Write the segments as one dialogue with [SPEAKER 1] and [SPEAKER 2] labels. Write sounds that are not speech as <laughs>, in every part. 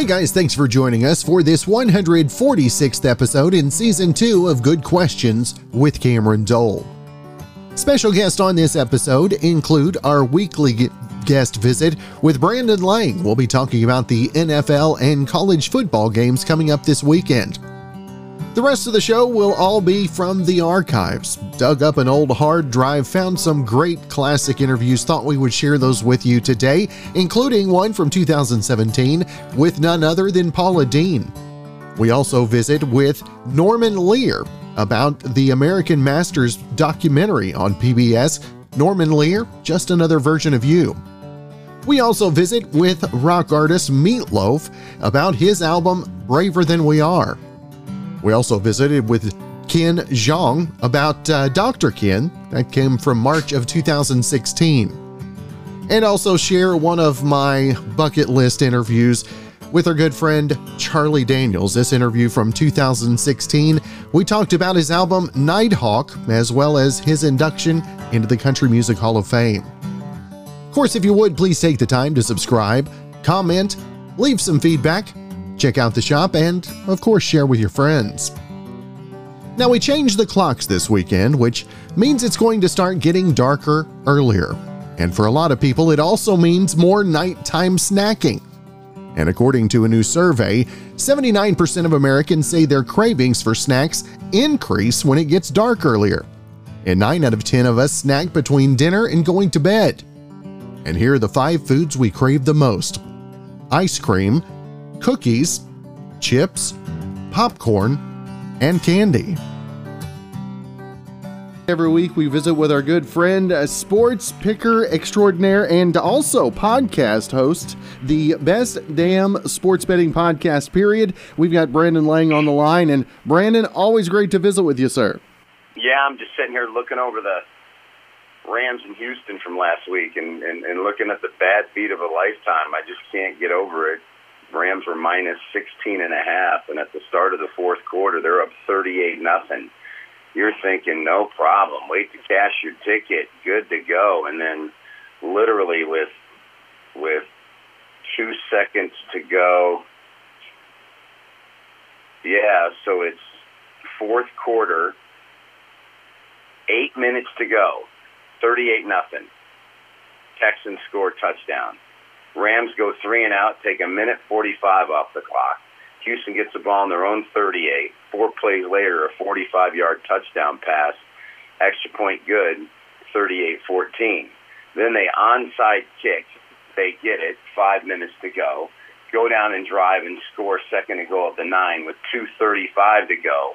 [SPEAKER 1] Hey guys, thanks for joining us for this 146th episode in Season 2 of Good Questions with Cameron Dole. Special guests on this episode include our weekly guest visit with Brandon Lang. We'll be talking about the NFL and college football games coming up this weekend. The rest of the show will all be from the archives. Dug up an old hard drive, found some great classic interviews, thought we would share those with you today, including one from 2017 with none other than Paula Deen. We also visit with Norman Lear about the American Masters documentary on PBS. Norman Lear, just another version of you. We also visit with rock artist Meatloaf about his album Braver Than We Are. We also visited with Ken Jeong about uh, Dr. Ken, that came from March of 2016. And also share one of my bucket list interviews with our good friend Charlie Daniels. This interview from 2016, we talked about his album Nighthawk, as well as his induction into the Country Music Hall of Fame. Of course, if you would, please take the time to subscribe, comment, leave some feedback, check out the shop, and of course, share with your friends. Now, we changed the clocks this weekend, which means it's going to start getting darker earlier. And for a lot of people, it also means more nighttime snacking. And according to a new survey, 79% of Americans say their cravings for snacks increase when it gets dark earlier. And 9 out of 10 of us snack between dinner and going to bed. And here are the five foods we crave the most ice cream, cookies, chips, popcorn, and candy. Every week, we visit with our good friend, a sports picker extraordinaire, and also podcast host, the best damn sports betting podcast, period. We've got Brandon Lang on the line. And Brandon, always great to visit with you, sir.
[SPEAKER 2] Yeah, I'm just sitting here looking over the Rams in Houston from last week and, and, and looking at the bad beat of a lifetime. I just can't get over it. Rams were minus 16 and a half, and at the start of the fourth quarter, they're up 38 nothing. You're thinking, no problem. Wait to cash your ticket. Good to go. And then, literally, with with two seconds to go, yeah. So it's fourth quarter, eight minutes to go. 38 nothing. Texans score touchdown. Rams go three and out, take a minute 45 off the clock. Houston gets the ball on their own 38. Four plays later, a 45 yard touchdown pass. Extra point good, 38 14. Then they onside kick. They get it, five minutes to go. Go down and drive and score second and goal at the nine with 2.35 to go.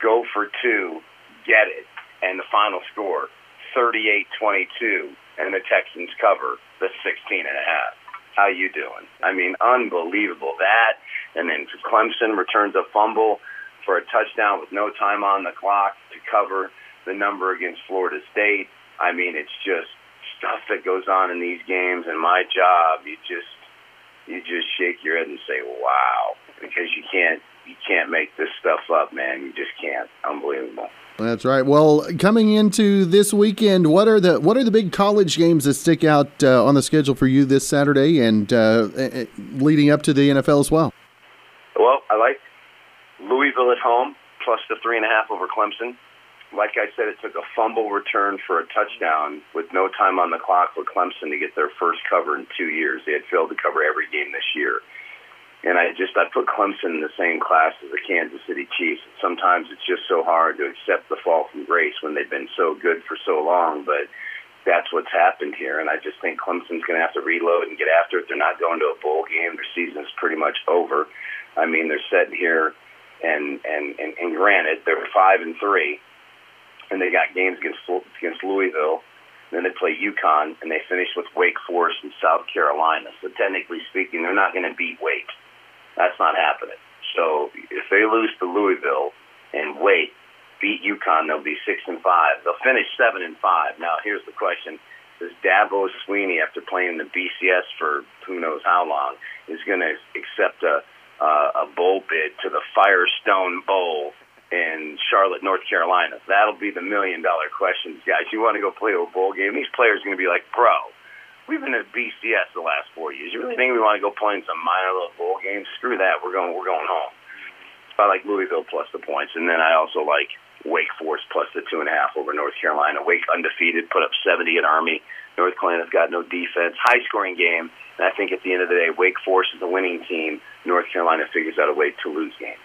[SPEAKER 2] Go for two, get it. And the final score, 38-22, and the Texans cover the 16 and a half. How you doing? I mean, unbelievable that. And then Clemson returns a fumble for a touchdown with no time on the clock to cover the number against Florida State. I mean, it's just stuff that goes on in these games. And my job, you just you just shake your head and say, "Wow," because you can't you can't make this stuff up, man. You just can't. Unbelievable.
[SPEAKER 1] That's right. Well, coming into this weekend, what are the what are the big college games that stick out uh, on the schedule for you this Saturday and uh, leading up to the NFL as well?
[SPEAKER 2] Well, I like Louisville at home plus the three and a half over Clemson. Like I said, it took a fumble return for a touchdown with no time on the clock for Clemson to get their first cover in two years. They had failed to cover every game this year. And I just I put Clemson in the same class as the Kansas City Chiefs. Sometimes it's just so hard to accept the fall from grace when they've been so good for so long, but that's what's happened here. And I just think Clemson's going to have to reload and get after it. They're not going to a bowl game. Their season's pretty much over. I mean, they're sitting here, and and and, and granted, they're five and three, and they got games against against Louisville. Then they play UConn, and they finish with Wake Forest and South Carolina. So technically speaking, they're not going to beat Wake. That's not happening. So if they lose to Louisville and wait, beat UConn, they'll be six and five. They'll finish seven and five. Now here's the question: Does Dabo Swinney, after playing the BCS for who knows how long, is going to accept a uh, a bowl bid to the Firestone Bowl in Charlotte, North Carolina? That'll be the million dollar question, guys. You want to go play a bowl game? These players are going to be like, bro we've been at BCS the last four years. You really think we want to go play in some minor little bowl games? Screw that. We're going. We're going home. I like Louisville plus the points, and then I also like Wake Forest plus the two and a half over North Carolina. Wake undefeated, put up 70 at Army. North Carolina's got no defense. High scoring game. And I think at the end of the day, Wake Forest is the winning team. North Carolina figures out a way to lose games.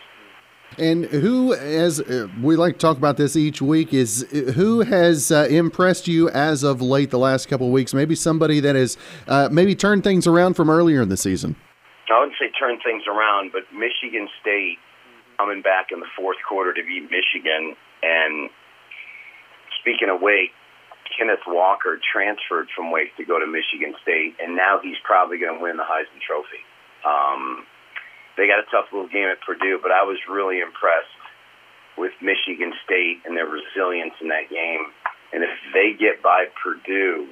[SPEAKER 3] And who, as uh, we like to talk about this each week, is who has uh, impressed you as of late the last couple of weeks? Maybe somebody that has uh, maybe turned things around from earlier in the season.
[SPEAKER 2] I wouldn't say turn things around, but Michigan State coming back in the fourth quarter to beat Michigan. And speaking of Wake, Kenneth Walker transferred from Wake to go to Michigan State, and now he's probably going to win the Heisman Trophy. Um, they got a tough little game at Purdue, but I was really impressed with Michigan State and their resilience in that game. And if they get by Purdue,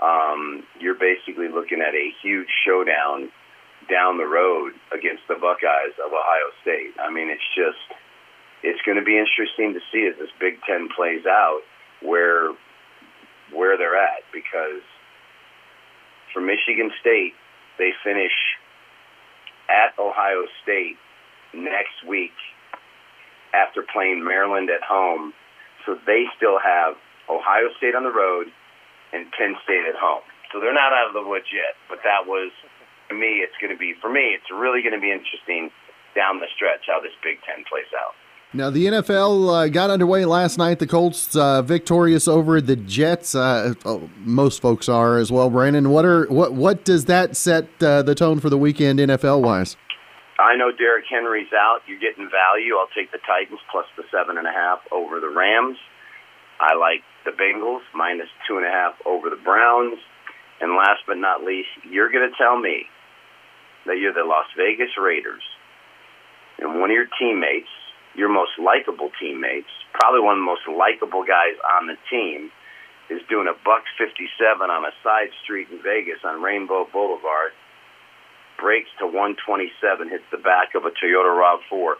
[SPEAKER 2] um, you're basically looking at a huge showdown down the road against the Buckeyes of Ohio State. I mean, it's just it's going to be interesting to see as this Big Ten plays out where where they're at because for Michigan State they finish at Ohio State next week after playing Maryland at home, so they still have Ohio State on the road and Penn State at home. So they're not out of the woods yet, but that was to me, it's going to be for me. It's really going to be interesting down the stretch how this Big Ten plays out.
[SPEAKER 3] Now the NFL uh, got underway last night. The Colts uh, victorious over the Jets. Uh, oh, most folks are as well. Brandon, what are what what does that set uh, the tone for the weekend NFL wise?
[SPEAKER 2] I know Derrick Henry's out. You're getting value. I'll take the Titans plus the seven and a half over the Rams. I like the Bengals minus two and a half over the Browns. And last but not least, you're going to tell me that you're the Las Vegas Raiders, and one of your teammates, your most likable teammates, probably one of the most likable guys on the team, is doing a buck 57 on a side street in Vegas on Rainbow Boulevard, breaks to 127, hits the back of a Toyota RAV4,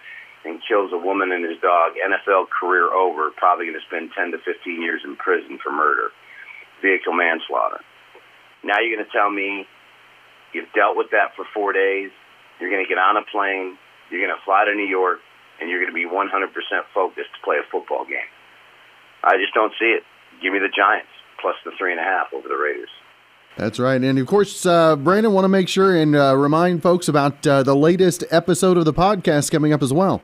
[SPEAKER 2] and kills a woman and his dog. NFL career over. Probably going to spend 10 to 15 years in prison for murder, vehicle manslaughter. Now you're going to tell me You've dealt with that for four days. You're going to get on a plane. You're going to fly to New York, and you're going to be 100% focused to play a football game. I just don't see it. Give me the Giants plus the three and a half over the Raiders.
[SPEAKER 3] That's right. And of course, uh, Brandon, want to make sure and uh, remind folks about uh, the latest episode of the podcast coming up as well.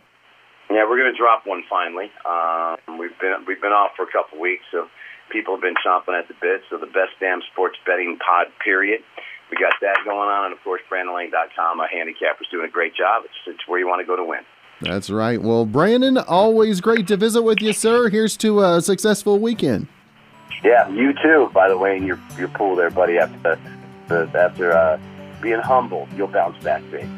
[SPEAKER 2] Yeah, we're going to drop one finally. Um, we've been we've been off for a couple weeks, so people have been chomping at the bit. So the best damn sports betting pod period we got that going on, and of course, BrandonLang.com. Our handicapper's doing a great job. It's, it's where you want to go to win.
[SPEAKER 3] That's right. Well, Brandon, always great to visit with you, sir. Here's to a successful weekend.
[SPEAKER 2] Yeah, you too. By the way, in your your pool there, buddy. After the, the after uh, being humble, you'll bounce back big.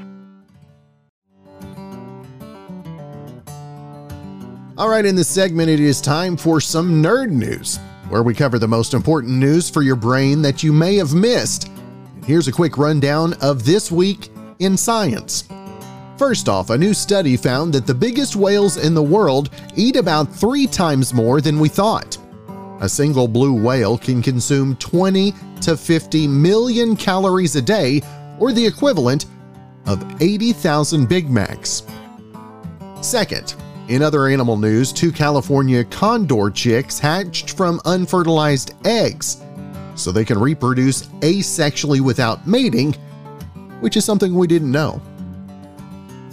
[SPEAKER 3] All right, in this segment, it is time for some nerd news, where we cover the most important news for your brain that you may have missed. Here's a quick rundown of this week in science. First off, a new study found that the biggest whales in the world eat about three times more than we thought. A single blue whale can consume 20 to 50 million calories a day, or the equivalent of 80,000 Big Macs. Second, in other animal news, two California condor chicks hatched from unfertilized eggs so they can reproduce asexually without mating, which is something we didn't know.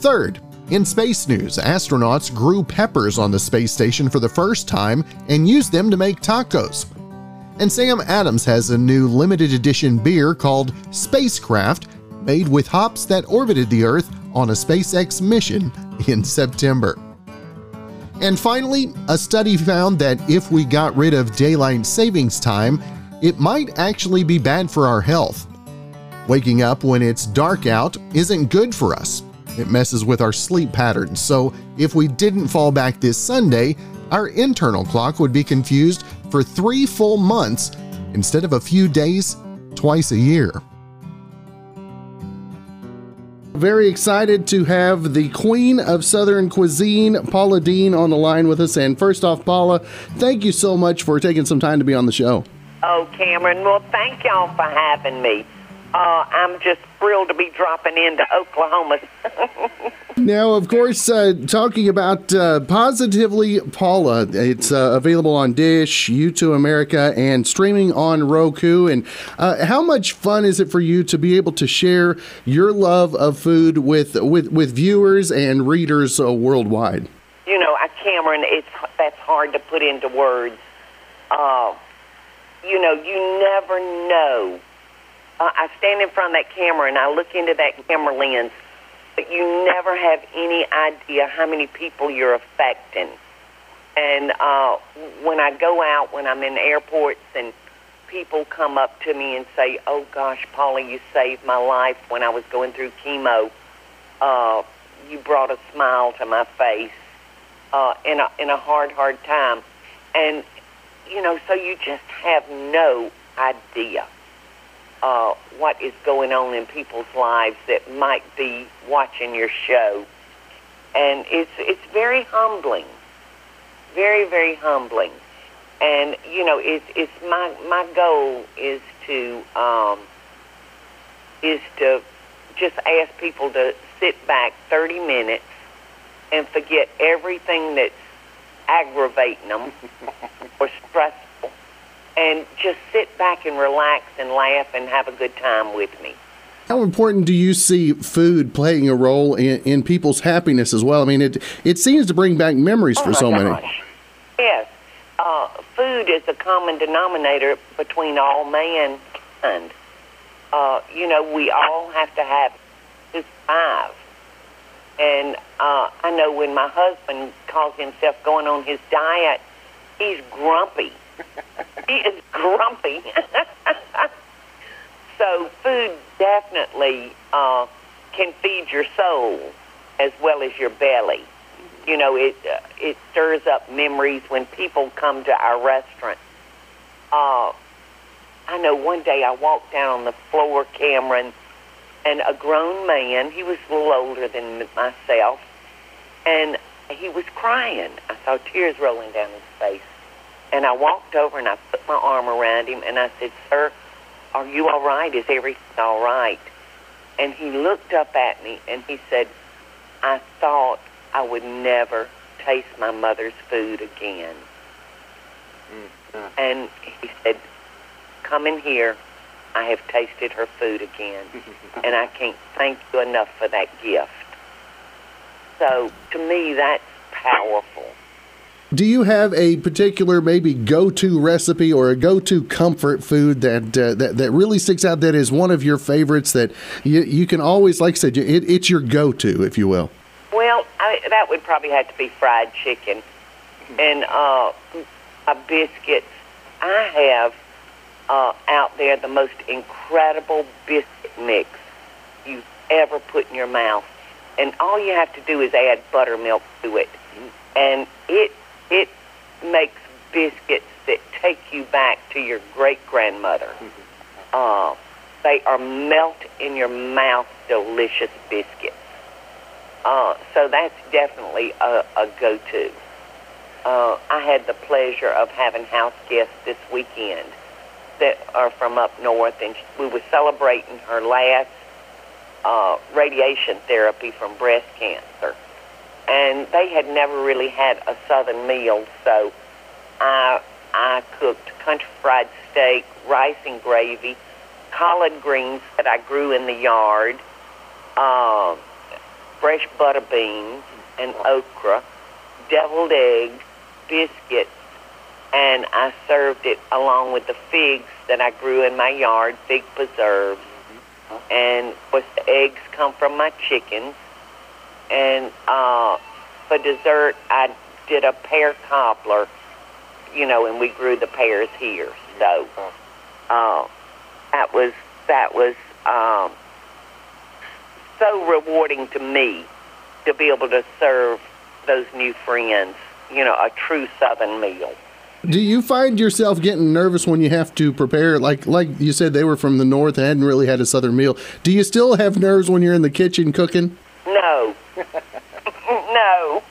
[SPEAKER 3] Third, in space news, astronauts grew peppers on the space station for the first time and used them to make tacos. And Sam Adams has a new limited edition beer called Spacecraft, made with hops that orbited the Earth on a SpaceX mission in September. And finally, a study found that if we got rid of daylight savings time, it might actually be bad for our health. Waking up when it's dark out isn't good for us. It messes with our sleep patterns, so if we didn't fall back this Sunday, our internal clock would be confused for three full months instead of a few days twice a year. Very excited to have the queen of Southern cuisine, Paula Deen, on the line with us. And first off, Paula, thank you so much for taking some time to be on the show.
[SPEAKER 4] Oh, Cameron, well, thank y'all for having me. Uh, I'm just thrilled to be dropping into Oklahoma. <laughs>
[SPEAKER 3] now, of course, uh, talking about uh, Positively Paula, it's uh, available on Dish, U2 America, and streaming on Roku. And uh, how much fun is it for you to be able to share your love of food with with, with viewers and readers uh, worldwide?
[SPEAKER 4] You know, Cameron, it's that's hard to put into words. Uh, you know, you never know uh, I stand in front of that camera and I look into that camera lens, but you never have any idea how many people you're affecting. And uh, when I go out, when I'm in airports and people come up to me and say, "Oh gosh, Paula, you saved my life when I was going through chemo. Uh, you brought a smile to my face uh, in a in a hard, hard time." And you know, so you just have no idea uh, what is going on in people's lives that might be watching your show, and it's it's very humbling, very very humbling, and you know it's it's my my goal is to um, is to just ask people to sit back 30 minutes and forget everything that's aggravating them <laughs> or stressful and just sit back and relax and laugh and have a good time with me.
[SPEAKER 3] How important do you see food playing a role in, in people's happiness as well? I mean, it it seems to bring back memories
[SPEAKER 4] oh
[SPEAKER 3] for so
[SPEAKER 4] gosh.
[SPEAKER 3] many.
[SPEAKER 4] Yes, uh, food is a common denominator between all mankind. Uh, you know, we all have to have to survive. And uh, I know when my husband calls himself going on his diet, he's grumpy he is grumpy. <laughs> so food definitely uh, can feed your soul as well as your belly. You know, it uh, it stirs up memories when people come to our restaurant. Uh, I know one day I walked down on the floor, Cameron, and a grown man, he was a little older than myself, and he was crying. I saw tears rolling down his face. And I walked over and I put my arm around him and I said, Sir, are you all right? Is everything all right? And he looked up at me and he said, I thought I would never taste my mother's food again. Mm-hmm. And he said, Come in here. I have tasted her food again. <laughs> and I can't thank you enough for that gift. So to me, that's powerful.
[SPEAKER 3] Do you have a particular maybe go-to recipe or a go-to comfort food that uh, that that really sticks out that is one of your favorites that you, you can always like I said it, it's your go-to if you will?
[SPEAKER 4] Well, I, that would probably have to be fried chicken and uh, a biscuit I have uh, out there the most incredible biscuit mix you've ever put in your mouth, and all you have to do is add buttermilk to it, and it it makes biscuits that take you back to your great grandmother. Mm-hmm. Uh, they are melt in your mouth, delicious biscuits. Uh, so that's definitely a, a go-to. Uh, I had the pleasure of having house guests this weekend that are from up north, and we were celebrating her last uh, radiation therapy from breast cancer and they had never really had a southern meal, so I I cooked country fried steak, rice and gravy, collard greens that I grew in the yard, uh, fresh butter beans and okra, deviled eggs, biscuits, and I served it along with the figs that I grew in my yard, fig preserves, and of course the eggs come from my chickens and uh, for dessert, I did a pear cobbler, you know, and we grew the pears here. So uh, that was that was um, so rewarding to me to be able to serve those new friends, you know, a true Southern meal.
[SPEAKER 3] Do you find yourself getting nervous when you have to prepare? Like like you said, they were from the north, and hadn't really had a southern meal. Do you still have nerves when you're in the kitchen cooking?
[SPEAKER 4] No, <laughs> no,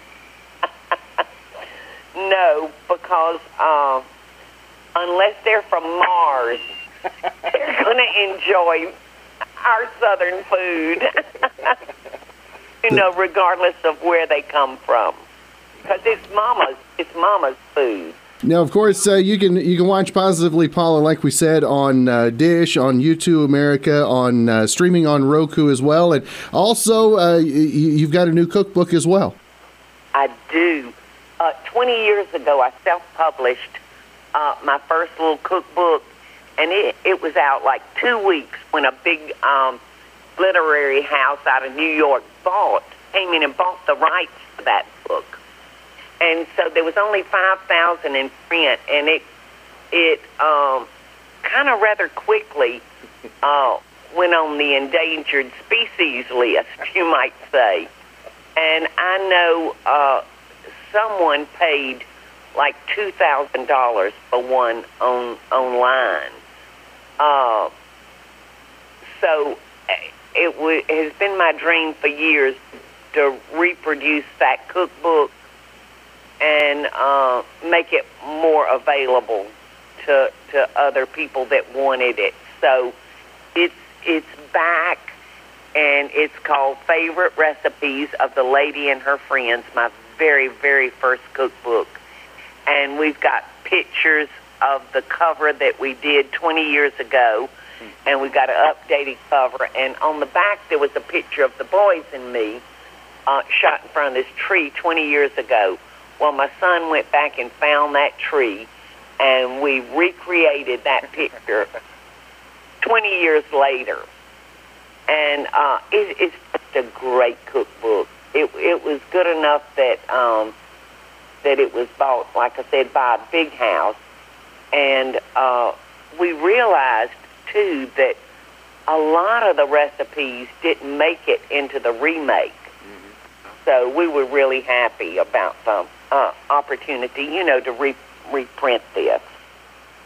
[SPEAKER 4] <laughs> no, because uh, unless they're from Mars, they're going to enjoy our southern food. <laughs> you know, regardless of where they come from, because it's mama's. It's mama's food.
[SPEAKER 3] Now, of course, uh, you can you can watch Positively Paula, like we said, on uh, Dish, on YouTube America, on uh, streaming on Roku as well, and also uh, you've got a new cookbook as well.
[SPEAKER 4] I do. Uh, Twenty years ago, I self-published uh, my first little cookbook, and it it was out like two weeks when a big um, literary house out of New York bought came in and bought the rights to that book and so there was only five thousand in print, and it it um, kind of rather quickly <laughs> uh, went on the endangered species list, you might say. And I know uh, someone paid like two thousand dollars for one on online. Uh, so eh, it, w- it has been my dream for years to reproduce that cookbook and uh, make it more available to to other people that wanted it. So it's it's back, and it's called Favorite Recipes of the Lady and Her Friends. My very very first cookbook, and we've got pictures of the cover that we did 20 years ago. And we've got an updated cover, and on the back there was a picture of the boys and me uh, shot in front of this tree 20 years ago well, my son went back and found that tree, and we recreated that picture 20 years later. And uh, it, it's just a great cookbook. It, it was good enough that um, that it was bought, like I said, by a big house. And uh, we realized, too, that a lot of the recipes didn't make it into the remake. Mm-hmm. So we were really happy about them uh, opportunity, you know, to re- reprint this.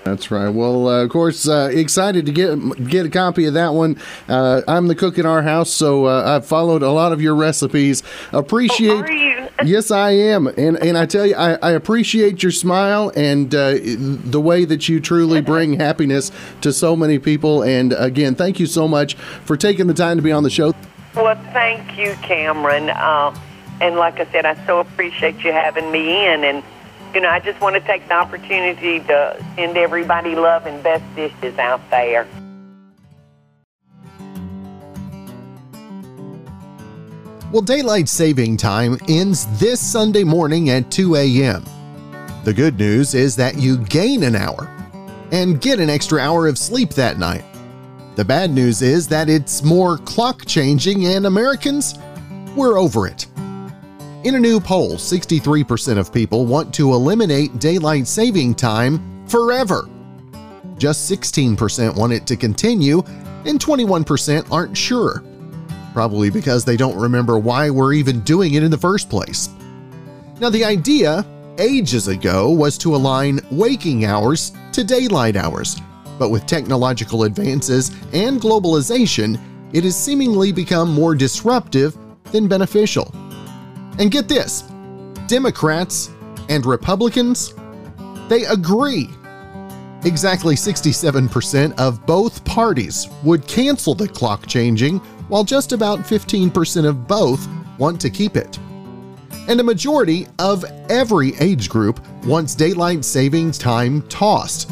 [SPEAKER 3] That's right. Well, uh, of course, uh, excited to get get a copy of that one. Uh, I'm the cook in our house, so uh, I've followed a lot of your recipes. Appreciate.
[SPEAKER 4] Oh, <laughs>
[SPEAKER 3] yes, I am, and and I tell you, I, I appreciate your smile and uh, the way that you truly <laughs> bring happiness to so many people. And again, thank you so much for taking the time to be on the show.
[SPEAKER 4] Well, thank you, Cameron. And like I said, I so appreciate you having me in. And, you know, I just want to take the opportunity to send everybody love and best dishes out there.
[SPEAKER 3] Well, daylight saving time ends this Sunday morning at 2 a.m. The good news is that you gain an hour and get an extra hour of sleep that night. The bad news is that it's more clock changing and Americans, we're over it. In a new poll, 63% of people want to eliminate daylight saving time forever. Just 16% want it to continue, and 21% aren't sure. Probably because they don't remember why we're even doing it in the first place. Now, the idea ages ago was to align waking hours to daylight hours, but with technological advances and globalization, it has seemingly become more disruptive than beneficial. And get this Democrats and Republicans, they agree. Exactly 67% of both parties would cancel the clock changing, while just about 15% of both want to keep it. And a majority of every age group wants daylight savings time tossed,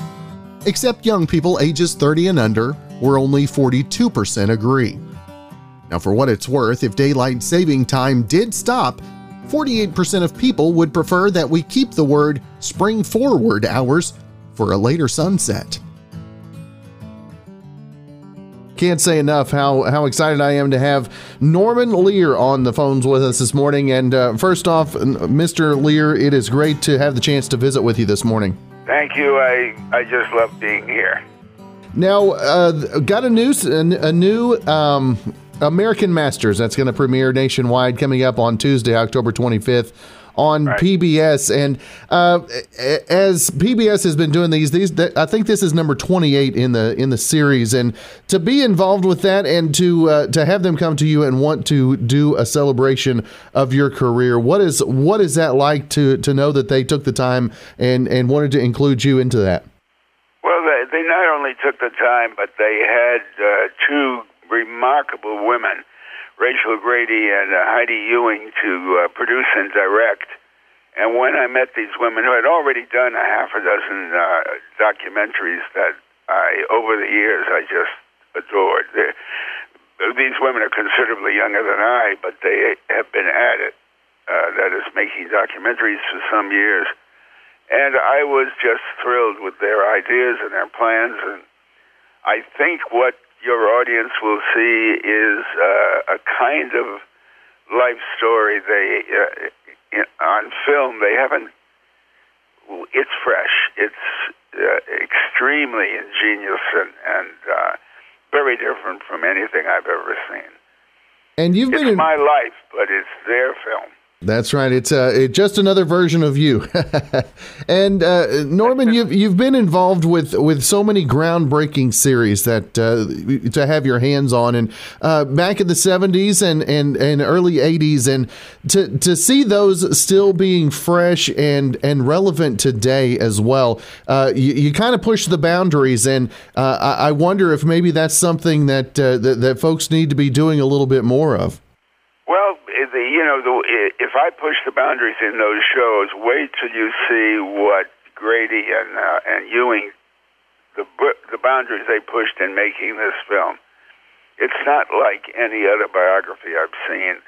[SPEAKER 3] except young people ages 30 and under, where only 42% agree. Now, for what it's worth, if daylight saving time did stop, 48% of people would prefer that we keep the word spring forward hours for a later sunset. Can't say enough how, how excited I am to have Norman Lear on the phones with us this morning. And uh, first off, Mr. Lear, it is great to have the chance to visit with you this morning.
[SPEAKER 5] Thank you. I, I just love being here.
[SPEAKER 3] Now, uh, got a new a new um, American Masters. That's going to premiere nationwide coming up on Tuesday, October 25th on right. PBS. And uh, as PBS has been doing these, these I think this is number 28 in the in the series. And to be involved with that and to uh, to have them come to you and want to do a celebration of your career, what is what is that like to to know that they took the time and and wanted to include you into that?
[SPEAKER 5] Well, they, they not only took the time, but they had uh, two remarkable women, Rachel Grady and uh, Heidi Ewing, to uh, produce and direct. And when I met these women who had already done a half a dozen uh, documentaries that I, over the years, I just adored. They're, these women are considerably younger than I, but they have been at it. Uh, that is making documentaries for some years, and I was just thrilled with their ideas and their plans. And I think what your audience will see is uh, a kind of life story. They uh, in, on film they haven't. It's fresh. It's uh, extremely ingenious and and uh, very different from anything I've ever seen.
[SPEAKER 3] And you've
[SPEAKER 5] it's
[SPEAKER 3] been in
[SPEAKER 5] my life, but it's their film.
[SPEAKER 3] That's right. It's uh, it, just another version of you. <laughs> and uh, Norman, you've you've been involved with with so many groundbreaking series that uh, to have your hands on, and uh, back in the seventies and, and, and early eighties, and to to see those still being fresh and and relevant today as well. Uh, you, you kind of push the boundaries, and uh, I, I wonder if maybe that's something that, that that folks need to be doing a little bit more of.
[SPEAKER 5] Well, the, you know, the, if I push the boundaries in those shows, wait till you see what Grady and uh, and Ewing, the the boundaries they pushed in making this film. It's not like any other biography I've seen,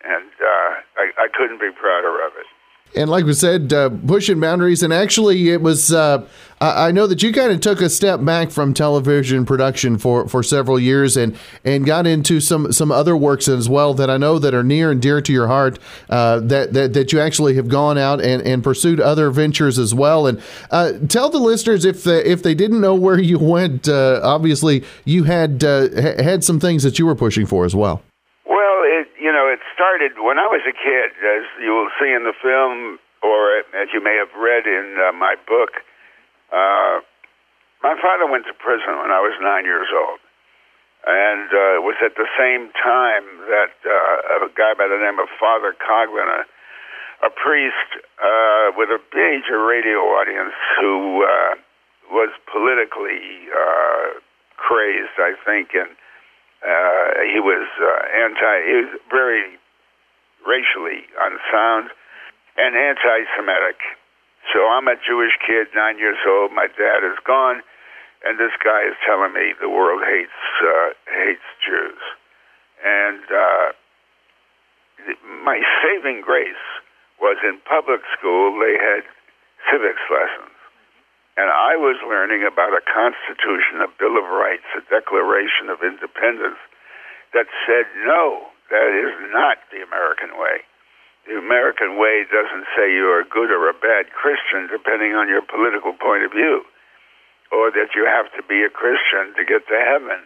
[SPEAKER 5] and uh, I, I couldn't be prouder of it
[SPEAKER 3] and like we said, uh, pushing boundaries. And actually, it was. Uh, I know that you kind of took a step back from television production for, for several years, and, and got into some, some other works as well that I know that are near and dear to your heart. Uh, that, that that you actually have gone out and, and pursued other ventures as well. And uh, tell the listeners if they, if they didn't know where you went. Uh, obviously, you had uh, had some things that you were pushing for as well
[SPEAKER 5] started when I was a kid, as you will see in the film, or as you may have read in uh, my book. Uh, my father went to prison when I was nine years old, and uh, it was at the same time that uh, a guy by the name of Father Coughlin, a, a priest uh, with a major radio audience, who uh, was politically uh, crazed, I think, and uh, he was uh, anti. He was very racially unsound and anti-Semitic. So I'm a Jewish kid, nine years old. My dad is gone, and this guy is telling me the world hates uh, hates Jews. And uh, my saving grace was in public school. They had civics lessons, and I was learning about a Constitution, a Bill of Rights, a Declaration of Independence that said, no, that is not the American way. The American way doesn't say you're a good or a bad Christian, depending on your political point of view, or that you have to be a Christian to get to heaven.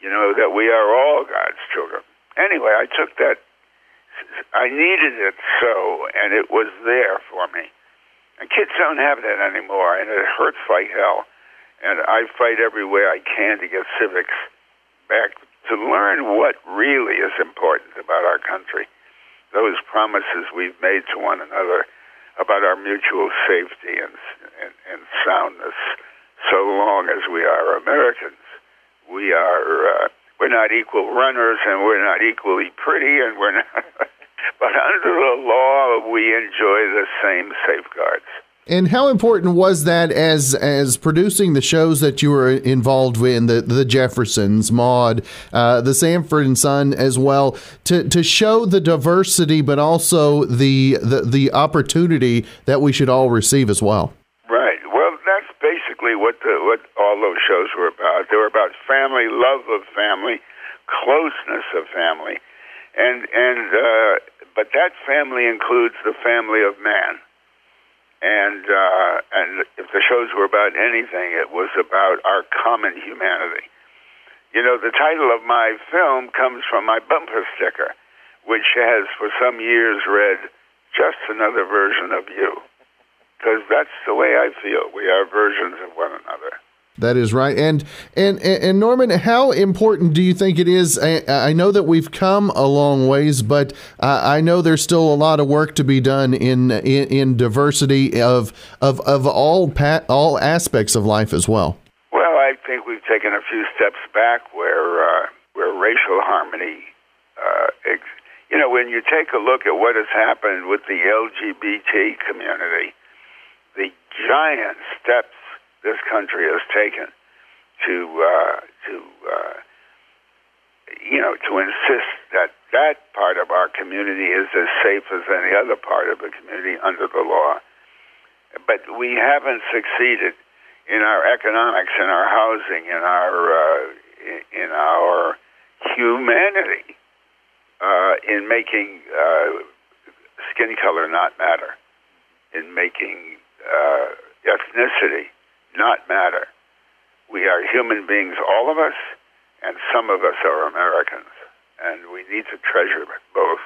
[SPEAKER 5] You know, that we are all God's children. Anyway, I took that, I needed it so, and it was there for me. And kids don't have that anymore, and it hurts like hell. And I fight every way I can to get civics back to learn what really is important about our country. Those promises we've made to one another about our mutual safety and, and, and soundness. So long as we are Americans, we are uh, we're not equal runners, and we're not equally pretty, and we're not. <laughs> but under the law, we enjoy the same safeguards.
[SPEAKER 3] And how important was that as as producing the shows that you were involved in the the Jeffersons, Maude, uh, the Sanford and Son as well to to show the diversity, but also the, the the opportunity that we should all receive as well.
[SPEAKER 5] Right. Well, that's basically what the, what all those shows were about. They were about family, love of family, closeness of family, and and uh, but that family includes the family of man. And uh, and if the shows were about anything, it was about our common humanity. You know, the title of my film comes from my bumper sticker, which has for some years read, "Just another version of you," because that's the way I feel. We are versions of one another.
[SPEAKER 3] That is right. And, and and Norman, how important do you think it is? I, I know that we've come a long ways, but uh, I know there's still a lot of work to be done in in, in diversity of of of all pa- all aspects of life as well.
[SPEAKER 5] Well, I think we've taken a few steps back where uh, where racial harmony. Uh, ex- you know, when you take a look at what has happened with the LGBT community, the giant steps this country has taken to uh, to uh, you know to insist that that part of our community is as safe as any other part of the community under the law. But we haven't succeeded in our economics, in our housing, in our uh, in our humanity, uh, in making uh, skin color not matter, in making uh, ethnicity not matter. We are human beings, all of us, and some of us are Americans, and we need to treasure both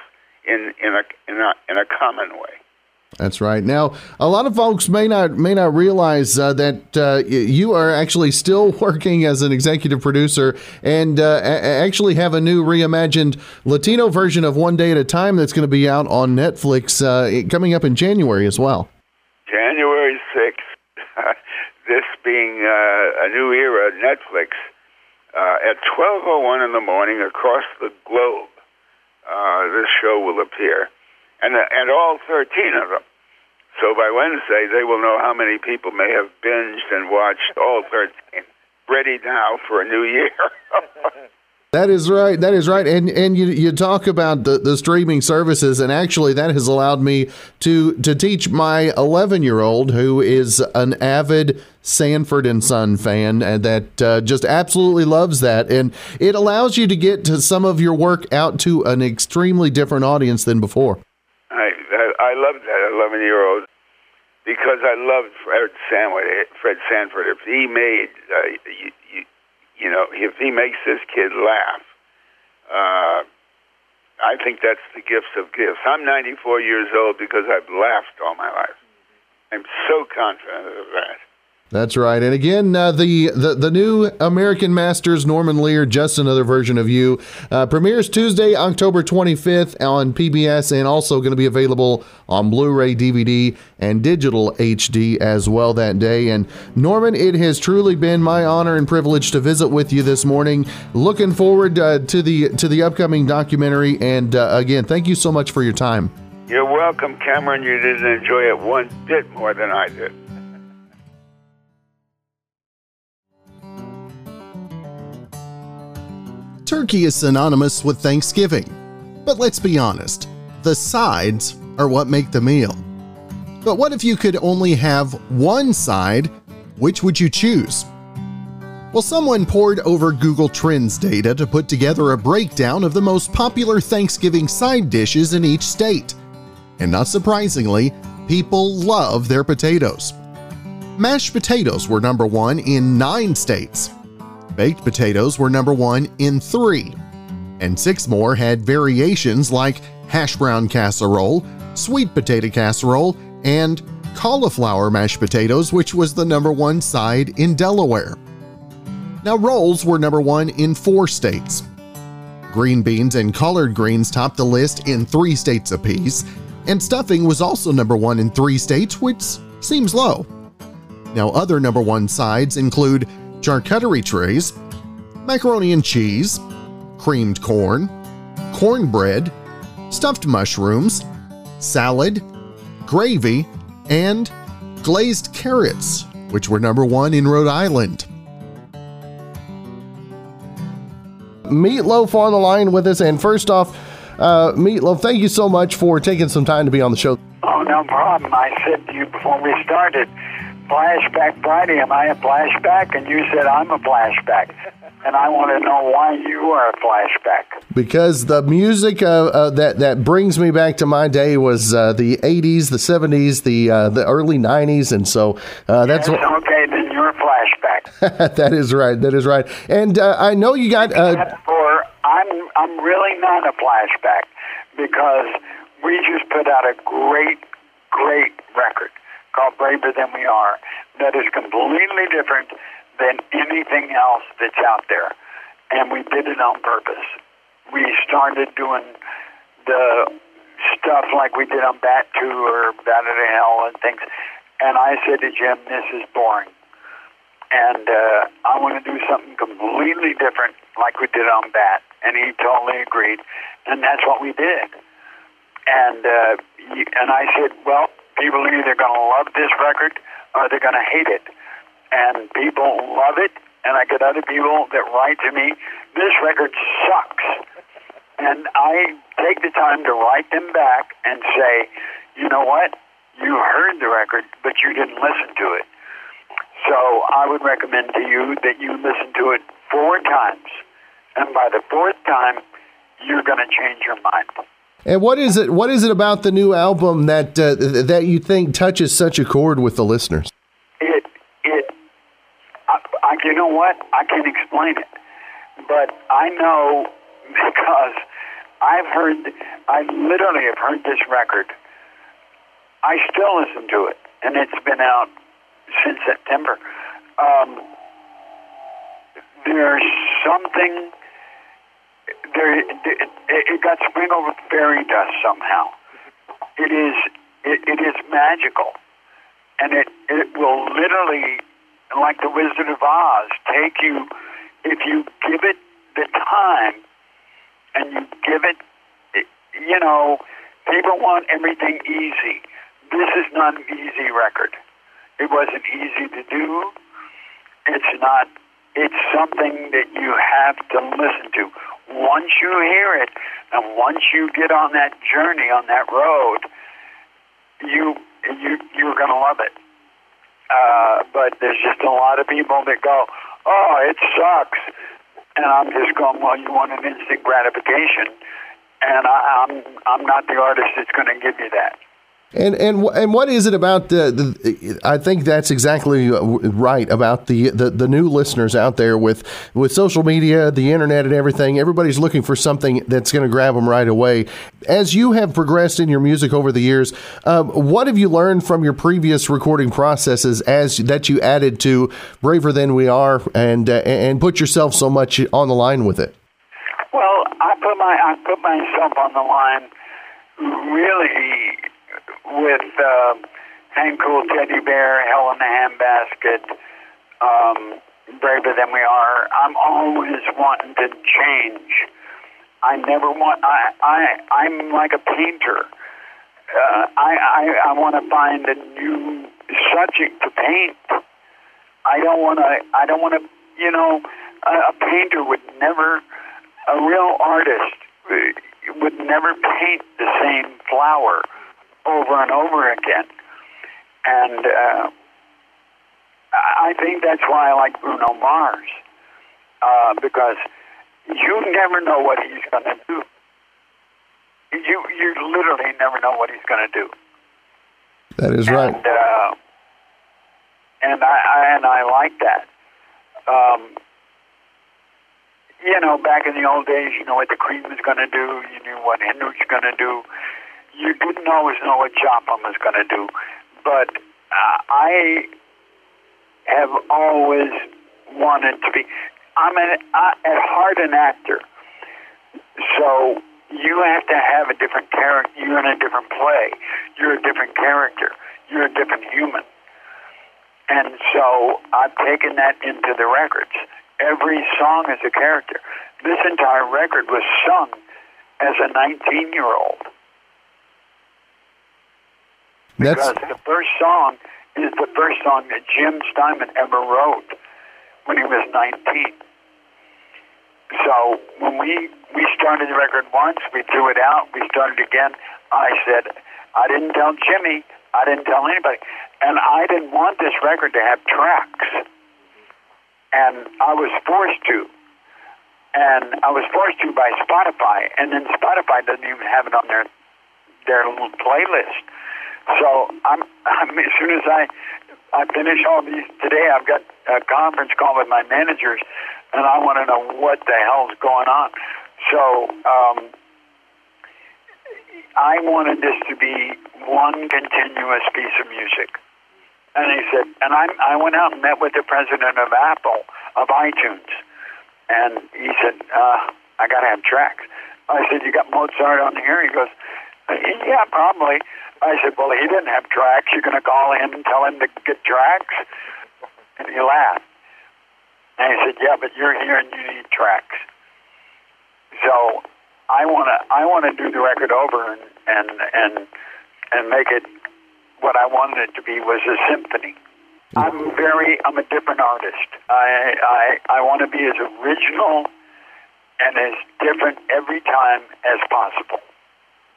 [SPEAKER 5] in in a in a in a common way.
[SPEAKER 3] That's right. Now, a lot of folks may not may not realize uh, that uh, you are actually still <laughs> working as an executive producer and uh, a- actually have a new reimagined Latino version of One Day at a Time that's going to be out on Netflix uh, coming up in January as well.
[SPEAKER 5] January being uh, a new era, Netflix, uh, at 12.01 in the morning across the globe, uh, this show will appear. And, uh, and all 13 of them. So by Wednesday, they will know how many people may have binged and watched all 13. Ready now for a new year. <laughs> <laughs>
[SPEAKER 3] That is right. That is right. And and you you talk about the, the streaming services, and actually that has allowed me to to teach my 11 year old who is an avid Sanford and Son fan and that uh, just absolutely loves that, and it allows you to get to some of your work out to an extremely different audience than before.
[SPEAKER 5] I I, I love that 11 year old because I loved Fred Sanford. Fred Sanford. If he made uh, you, know, if he makes this kid laugh, uh, I think that's the gifts of gifts. I'm 94 years old because I've laughed all my life. I'm so confident of that.
[SPEAKER 3] That's right. And again, uh, the, the the new American Masters Norman Lear, just another version of you, uh, premieres Tuesday, October 25th on PBS, and also going to be available on Blu-ray, DVD, and digital HD as well that day. And Norman, it has truly been my honor and privilege to visit with you this morning. Looking forward uh, to the to the upcoming documentary. And uh, again, thank you so much for your time.
[SPEAKER 5] You're welcome, Cameron. You didn't enjoy it one bit more than I did.
[SPEAKER 3] Turkey is synonymous with Thanksgiving. But let's be honest, the sides are what make the meal. But what if you could only have one side? Which would you choose? Well, someone poured over Google Trends data to put together a breakdown of the most popular Thanksgiving side dishes in each state. And not surprisingly, people love their potatoes. Mashed potatoes were number one in nine states. Baked potatoes were number one in three. And six more had variations like hash brown casserole, sweet potato casserole, and cauliflower mashed potatoes, which was the number one side in Delaware. Now, rolls were number one in four states. Green beans and collard greens topped the list in three states apiece, and stuffing was also number one in three states, which seems low. Now, other number one sides include charcuterie trays, macaroni and cheese, creamed corn, cornbread, stuffed mushrooms, salad, gravy, and glazed carrots, which were number one in Rhode Island. Meatloaf on the line with us, and first off, uh, Meatloaf, thank you so much for taking some time to be on the show.
[SPEAKER 6] Oh, no problem. I said to you before we started, Flashback Friday, am I a flashback? And you said I'm a flashback. <laughs> And I want to know why you are a flashback.
[SPEAKER 3] Because the music uh, uh, that that brings me back to my day was uh, the '80s, the '70s, the uh, the early '90s, and so uh, that's
[SPEAKER 6] yes, <laughs> okay. Then you're a flashback.
[SPEAKER 3] that is right. That is right. And uh, I know you got.
[SPEAKER 6] for I'm I'm really not a flashback because we just put out a great great record called Braver Than We Are that is completely different than anything else that's out there. And we did it on purpose. We started doing the stuff like we did on Bat 2 or Bat of Hell and things. And I said to Jim, this is boring. And uh, I want to do something completely different like we did on Bat. And he totally agreed. And that's what we did. And, uh, and I said, well, people are either going to love this record or they're going to hate it. And people love it. And I get other people that write to me, this record sucks. And I take the time to write them back and say, you know what? You heard the record, but you didn't listen to it. So I would recommend to you that you listen to it four times. And by the fourth time, you're going to change your mind.
[SPEAKER 3] And what is it? What is it about the new album that uh, that you think touches such a chord with the listeners?
[SPEAKER 6] It it I, I, you know what? I can't explain it, but I know <laughs> because I've heard, I literally have heard this record. I still listen to it, and it's been out since September. Um, there's something there. It, got sprinkled with fairy dust somehow. It is. It, it is magical, and it it will literally, like the Wizard of Oz, take you if you give it the time and you give it, you know, people want everything easy. This is not an easy record. It wasn't easy to do. It's not, it's something that you have to listen to. Once you hear it, and once you get on that journey, on that road, you, you, you're going to love it. Uh, but there's just a lot of people that go, oh, it sucks. And I'm just going, well, you want an instant gratification, and I, I'm I'm not the artist that's going to give you that.
[SPEAKER 3] And and and what is it about the, the, I think that's exactly uh, right about the, the, the new listeners out there with with social media, the internet, and everything. Everybody's looking for something that's going to grab them right away. As you have progressed in your music over the years, um, what have you learned from your previous recording processes as that you added to "Braver Than We Are" and uh, and put yourself so much on the line with it?
[SPEAKER 6] Well, I put my I put myself on the line really with uh, Hang Cool Teddy Bear, Hell in the Handbasket, um, Braver Than We Are. I'm always wanting to change. I never want. I I I'm like a painter. Uh, I I I want to find a new subject to paint. I don't want to. I don't want to. You know, a, a painter would never. A real artist would never paint the same flower over and over again. And uh, I think that's why I like Bruno Mars, uh, because you never know what he's going to do. You you literally never know what he's going to do.
[SPEAKER 3] That is right.
[SPEAKER 6] And, uh, and I, I and I like that. Um, you know, back in the old days, you know what the Cream was going to do. You knew what Hendrix was going to do you didn't always know what Joplin was going to do, but uh, I have always wanted to be. I'm an, uh, at heart an actor, so you have to have a different character. You're in a different play. You're a different character. You're a different human. And so I've taken that into the records. Every song is a character. This entire record was sung as a 19 year old. Because the first song is the first song that Jim Steinman ever wrote when he was 19. So when we we started the record once, we threw it out, we started again. I said, I didn't tell Jimmy, I didn't tell anybody, and I didn't want this record to have tracks, and I was forced to, and I was forced to by Spotify, and then Spotify doesn't even have it on their their little playlist. So I'm, I'm as soon as I I finish all these today, I've got a conference call with my managers, and I want to know what the hell's going on. So um, I wanted this to be one continuous piece of music, And he said, and I, I went out and met with the president of Apple, of iTunes. And he said, uh, I got to have tracks. I said, you got Mozart on here? He goes, yeah, probably. I said, well, he didn't have tracks. You're going to call him and tell him to get tracks? And he laughed. And he said, yeah, but you're here and you need tracks. So I want to I want to do the record over and and and and make it what I wanted it to be was a symphony. I'm very I'm a different artist. I I I want to be as original and as different every time as possible.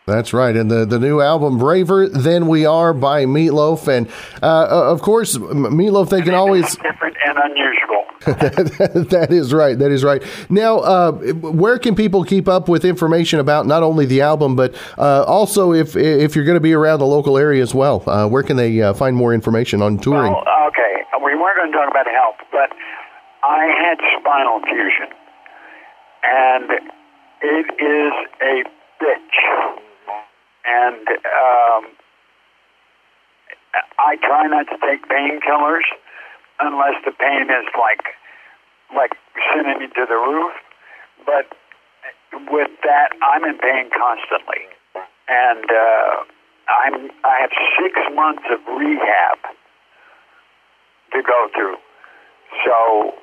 [SPEAKER 3] That's right. And the, the new album, Braver Than We Are by Meatloaf. And uh, of course, Meatloaf, they can always.
[SPEAKER 6] Different and unusual. <laughs>
[SPEAKER 3] that is right. That is right. Now, uh, where can people keep up with information about not only the album, but uh, also if if you're going to be around the local area as well? Uh, where can they uh, find more information on touring?
[SPEAKER 6] Well, okay. We weren't going to talk about health, but I had spinal fusion. And it is a bitch and um, I try not to take painkillers unless the pain is like like sending me to the roof. But with that, I'm in pain constantly, and uh, I'm I have six months of rehab to go through. So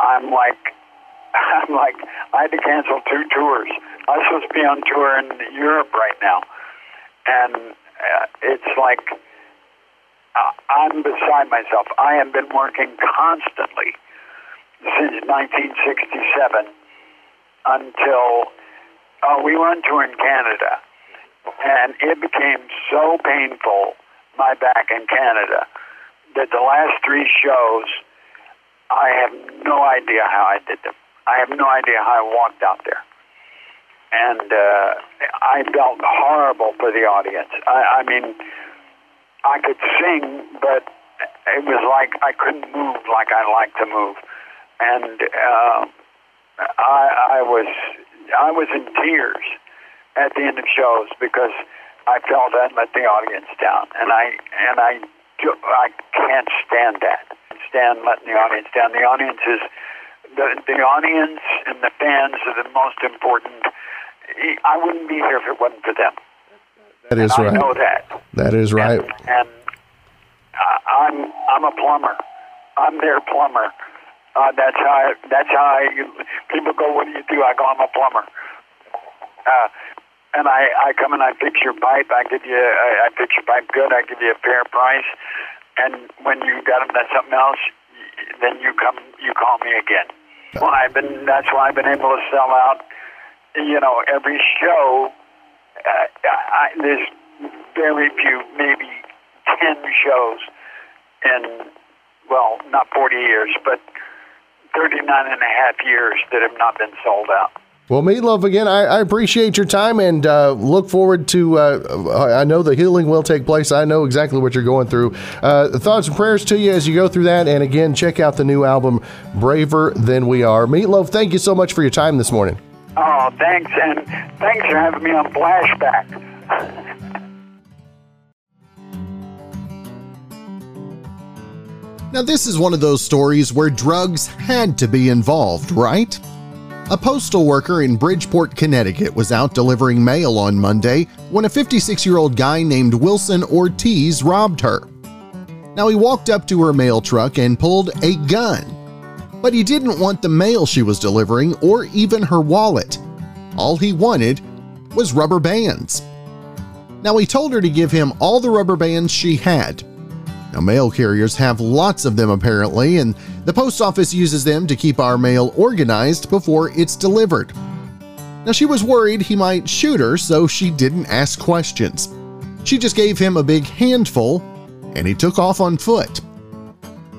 [SPEAKER 6] I'm like <laughs> I'm like I had to cancel two tours. I was supposed to be on tour in Europe right now and uh, it's like uh, I'm beside myself. I have been working constantly since 1967 until uh, we went to in Canada, and it became so painful, my back in Canada, that the last three shows, I have no idea how I did them. I have no idea how I walked out there and uh, I felt horrible for the audience. I, I mean, I could sing, but it was like I couldn't move like I like to move, and uh, I, I was I was in tears at the end of shows because I felt I let the audience down, and I and I I can't stand that. Stand letting the audience down. The audience is the the audience and the fans are the most important I wouldn't be here if it wasn't for them.
[SPEAKER 3] That is right.
[SPEAKER 6] I know that.
[SPEAKER 3] That is right.
[SPEAKER 6] And, and I'm I'm a plumber. I'm their plumber. Uh, that's how I, that's how I, people go. What do you do? I go. I'm a plumber. Uh, and I I come and I fix your pipe. I give you I, I fix your pipe good. I give you a fair price. And when you got them that something else, then you come you call me again. Well, I've been that's why I've been able to sell out you know, every show, uh, I, there's very few, maybe 10 shows in, well, not 40 years, but 39 and a half years that have not been sold out.
[SPEAKER 3] Well, Meatloaf, again, I, I appreciate your time and uh, look forward to. Uh, I know the healing will take place. I know exactly what you're going through. Uh, thoughts and prayers to you as you go through that. And again, check out the new album, Braver Than We Are. Meatloaf, thank you so much for your time this morning.
[SPEAKER 6] Oh, thanks, and thanks for having me on Flashback.
[SPEAKER 3] Now, this is one of those stories where drugs had to be involved, right? A postal worker in Bridgeport, Connecticut was out delivering mail on Monday when a 56 year old guy named Wilson Ortiz robbed her. Now, he walked up to her mail truck and pulled a gun but he didn't want the mail she was delivering or even her wallet. All he wanted was rubber bands. Now, he told her to give him all the rubber bands she had. Now, mail carriers have lots of them apparently, and the post office uses them to keep our mail organized before it's delivered. Now, she was worried he might shoot her, so she didn't ask questions. She just gave him a big handful, and he took off on foot.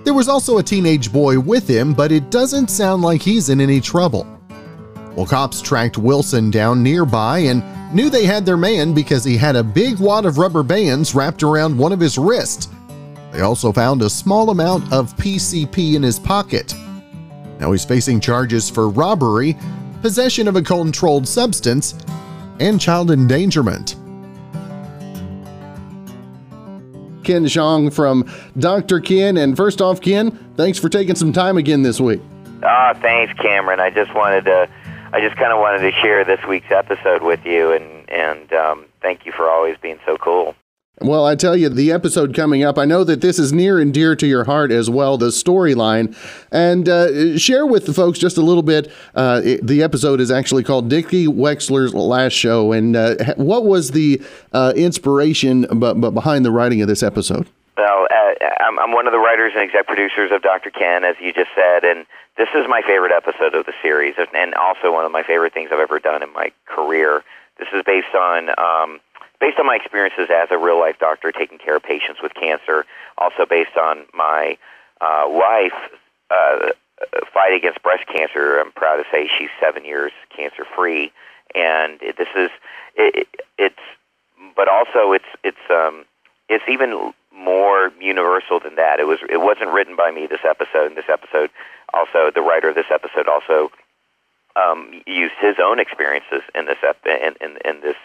[SPEAKER 3] There was also a teenage boy with him, but it doesn't sound like he's in any trouble. Well, cops tracked Wilson down nearby and knew they had their man because he had a big wad of rubber bands wrapped around one of his wrists. They also found a small amount of PCP in his pocket. Now he's facing charges for robbery, possession of a controlled substance, and child endangerment. Ken Jeong from Dr. Ken. And first off, Ken, thanks for taking some time again this week.
[SPEAKER 7] Ah, thanks, Cameron. I just wanted to, I just kind of wanted to share this week's episode with you, and and um, thank you for always being so cool.
[SPEAKER 3] Well, I tell you, the episode coming up, I know that this is near and dear to your heart as well, the storyline. And uh, share with the folks just a little bit. Uh, it, the episode is actually called Dickie Wexler's Last Show. And uh, what was the uh, inspiration b- b- behind the writing of this episode?
[SPEAKER 7] Well, uh, I'm, I'm one of the writers and exec producers of Dr. Ken, as you just said. And this is my favorite episode of the series, and also one of my favorite things I've ever done in my career. This is based on. Um, based on my experiences as a real life doctor taking care of patients with cancer, also based on my uh, wife uh, fight against breast cancer. I'm proud to say she's seven years cancer free, and this is it, it's, but also it's it's um, it's even more universal than that. It was it wasn't written by me this episode. And this episode also the writer of this episode also um, used his own experiences in this ep- in, in, in this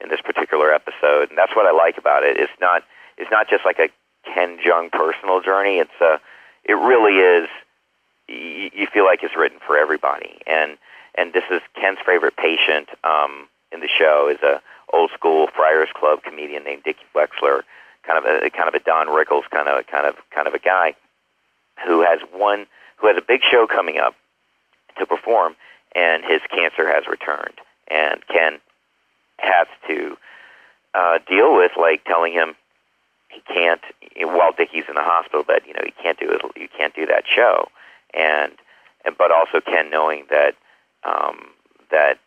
[SPEAKER 7] in this particular episode, and that's what I like about it. It's not it's not just like a Ken Jeong personal journey. It's a it really is. You, you feel like it's written for everybody, and and this is Ken's favorite patient um, in the show is a old school Friars Club comedian named Dickie Wexler, kind of a kind of a Don Rickles kind of kind of kind of a guy who has one who has a big show coming up to perform, and his cancer has returned, and Ken has to uh, deal with, like telling him he can't while Dickie's in the hospital bed. You know, you can't do it. You can't do that show, and and but also Ken knowing that um, that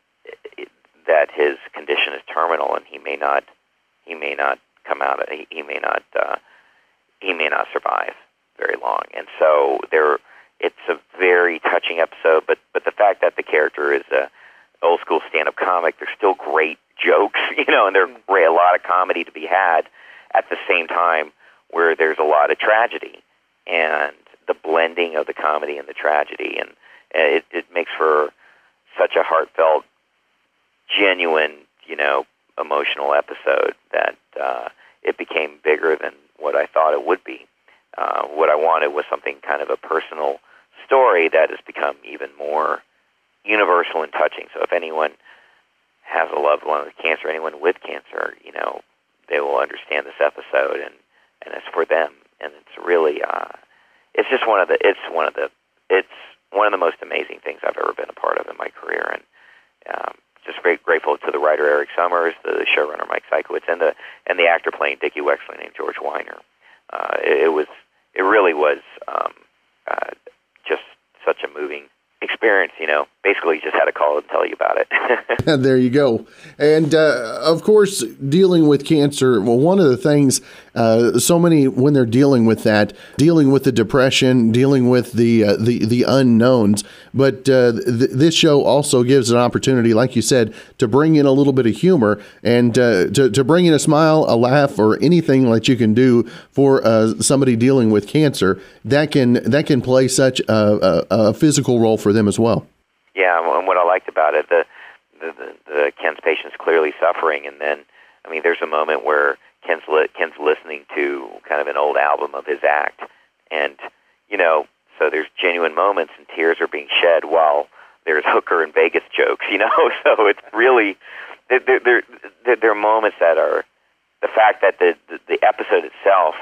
[SPEAKER 7] that his condition is terminal and he may not he may not come out. He, he may not uh, he may not survive very long, and so there. It's a very touching episode, but but the fact that the character is a old school stand up comic, there's still great jokes, <laughs> you know, and there's a lot of comedy to be had at the same time where there's a lot of tragedy and the blending of the comedy and the tragedy and it, it makes for such a heartfelt, genuine, you know, emotional episode that uh, it became bigger than what I thought it would be. Uh, what I wanted was something kind of a personal story that has become even more universal and touching. So if anyone has a loved one with cancer, anyone with cancer, you know, they will understand this episode, and and it's for them, and it's really, uh, it's just one of the, it's one of the, it's one of the most amazing things I've ever been a part of in my career, and um, just very grateful to the writer Eric Summers, the showrunner Mike Sikowitz, and the and the actor playing Dickie Wexler named George Wyner. Uh, it, it was, it really was um, uh, just such a moving experience, you know, basically just had to call and tell you about it. <laughs> <laughs>
[SPEAKER 3] there you go. And uh, of course, dealing with cancer, well, one of the things, uh, so many when they're dealing with that, dealing with the depression, dealing with the uh, the the unknowns. But uh, th- this show also gives an opportunity, like you said, to bring in a little bit of humor and uh, to to bring in a smile, a laugh, or anything that you can do for uh, somebody dealing with cancer. That can that can play such a, a, a physical role for them as well.
[SPEAKER 7] Yeah, and what I liked about it, the the, the, the Ken's patient's clearly suffering, and then I mean, there's a moment where Ken's li- Ken's listening to kind of an old album of his act, and you know, so there's genuine moments, and tears are being shed while there's hooker and Vegas jokes, <laughs> you know. So it's really there there there, are moments that are the fact that the, the the episode itself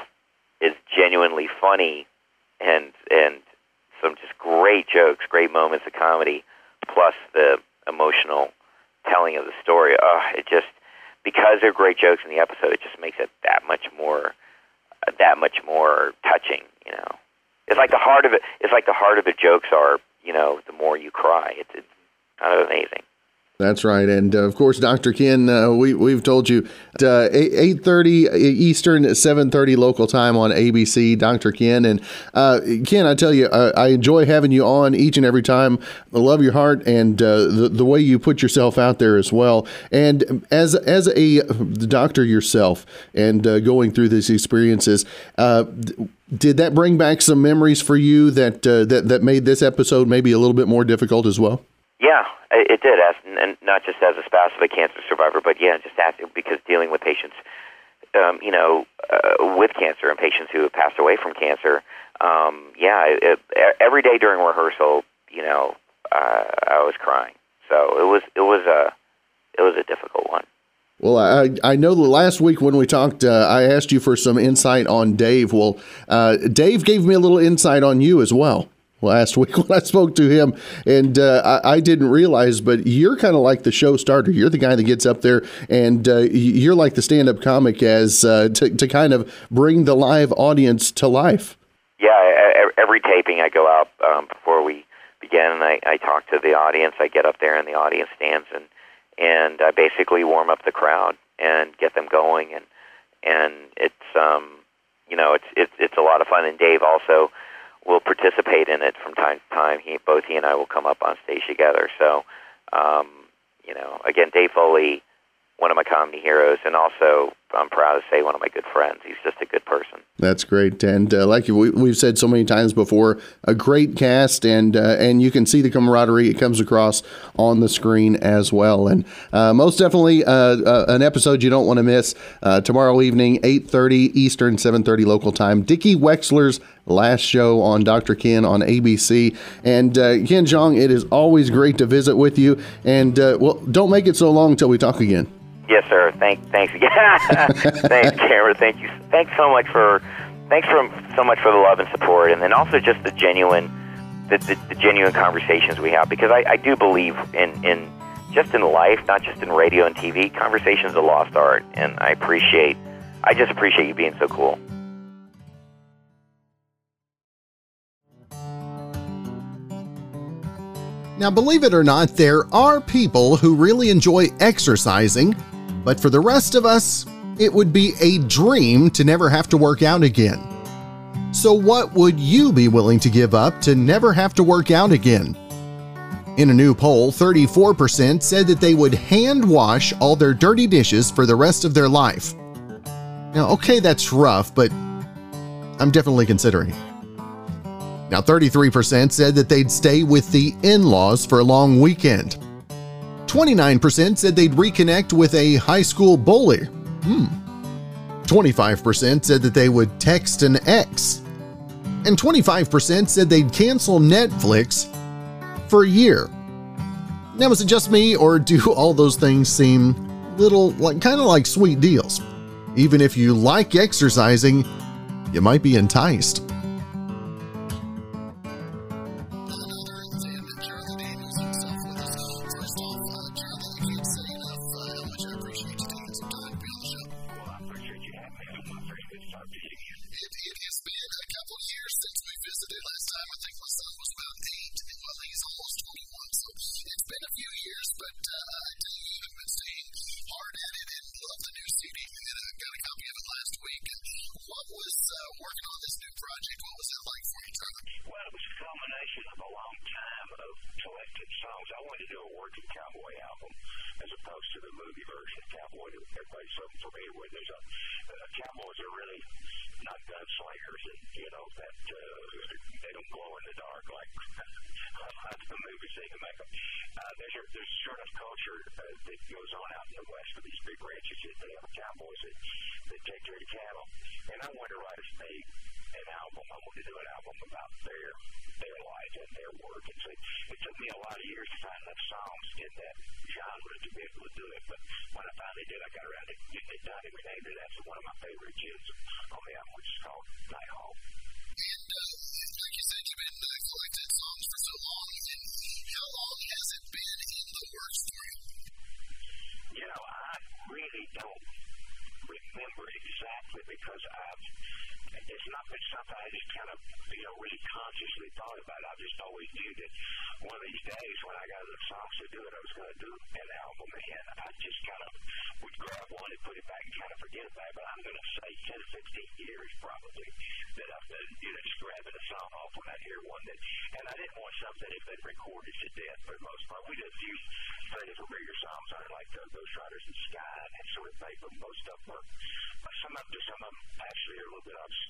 [SPEAKER 7] is genuinely funny and and some just great jokes, great moments of comedy, plus the emotional telling of the story. Oh, it just because they're great jokes in the episode, it just makes it that much more uh, that much more touching. You know, it's like the heart of it. It's like the heart of the jokes are. You know, the more you cry, it's, it's kind of amazing.
[SPEAKER 3] That's right, and uh, of course, Dr. Ken, uh, we we've told you uh, eight thirty Eastern, seven thirty local time on ABC. Dr. Ken and uh, Ken, I tell you, I enjoy having you on each and every time. I love your heart and uh, the the way you put yourself out there as well. And as as a doctor yourself, and uh, going through these experiences did that bring back some memories for you that uh, that that made this episode maybe a little bit more difficult as well?
[SPEAKER 7] Yeah, it did, as and not just as a spouse of a cancer survivor, but yeah, just as, because dealing with patients um, you know, uh, with cancer and patients who have passed away from cancer. Um, yeah, it, it, every day during rehearsal, you know, uh, I was crying. So it was it was a it was a difficult one.
[SPEAKER 8] Well, I, I know the last week when we talked, uh, I asked you for some insight on Dave. Well, uh, Dave gave me a little insight on you as well last <laughs> week when I spoke to him, and uh, I, I, didn't realize, but you're kind of like the show starter. You're the guy that gets up there, and uh, you're like the stand-up comic as uh, to to kind of bring the live audience to life.
[SPEAKER 7] Yeah, every taping I go out um, before we begin, and I, I talk to the audience. I get up there, and the audience stands and and I basically warm up the crowd and get them going and and it's um you know it's it's it's a lot of fun and Dave also will participate in it from time to time he both he and I will come up on stage together so um you know again Dave Foley one of my comedy heroes, and also I'm proud to say one of my good friends. He's just a good person.
[SPEAKER 8] That's great, and uh, like we, have said so many times before, a great cast, and uh, and you can see the camaraderie. It comes across on the screen as well, and uh, most definitely uh, uh, an episode you don't want to miss. Uh, tomorrow evening, 8:30 Eastern, 7:30 local time. Dickie Wexler's last show on Dr. Ken on ABC. And uh, Ken Jeong, it is always great to visit with you. And uh, well, don't make it so long until we talk again.
[SPEAKER 7] Yes, sir. Thank, thanks again. <laughs> thanks, <laughs> Cameron. Thank you. Thanks so much for, thanks for so much for the love and support, and then also just the genuine, the, the, the genuine conversations we have. Because I, I do believe in in just in life, not just in radio and TV. Conversations a lost art, and I appreciate, I just appreciate you being so cool.
[SPEAKER 8] Now, believe it or not, there are people who really enjoy exercising but for the rest of us, it would be a dream to never have to work out again. So, what would you be willing to give up to never have to work out again? In a new poll, 34% said that they would hand wash all their dirty dishes for the rest of their life. Now, okay, that's rough, but I'm definitely considering. Now, 33% said that they'd stay with the in laws for a long weekend. 29% said they'd reconnect with a high school bully. Hmm. 25% said that they would text an ex. And 25% said they'd cancel Netflix for a year. Now, is it just me, or do <laughs> all those things seem little, like kind of like sweet deals? Even if you like exercising, you might be enticed. mistaken, Michael. Uh, there's, a, there's sort of culture uh, that goes on out in the West with these big ranches that they have cowboys that, that take the cattle. And I want to write a, a an album. I want to do an album about their their life and their work. It's a, it took me a lot of years to find enough songs in that genre to be able to do it. But when I finally did, I got around to getting it done, and we named it after one of my favorite kids on the album, which is called Night Hawk.
[SPEAKER 9] And uh, like you said, you've been uh, collecting songs for so long, and how long has it been in the works for you?
[SPEAKER 8] You know, I really don't remember exactly because I've it's not been something I just kind of, you know, really consciously thought about. I just always knew that one of these days when I got the songs to do it, I was going to do an album, and I just kind of would grab one and put it back and kind of forget about it. But I'm going to say 10 to 15 years probably that I've been, you know, just grabbing a song off when I hear one that, and I didn't want something that had been recorded to death for the most part. We did a few things of bigger songs on it, like the Ghost Riders the Sky and that sort of thing, but most of them are, some of them, some of them actually are a little bit obscure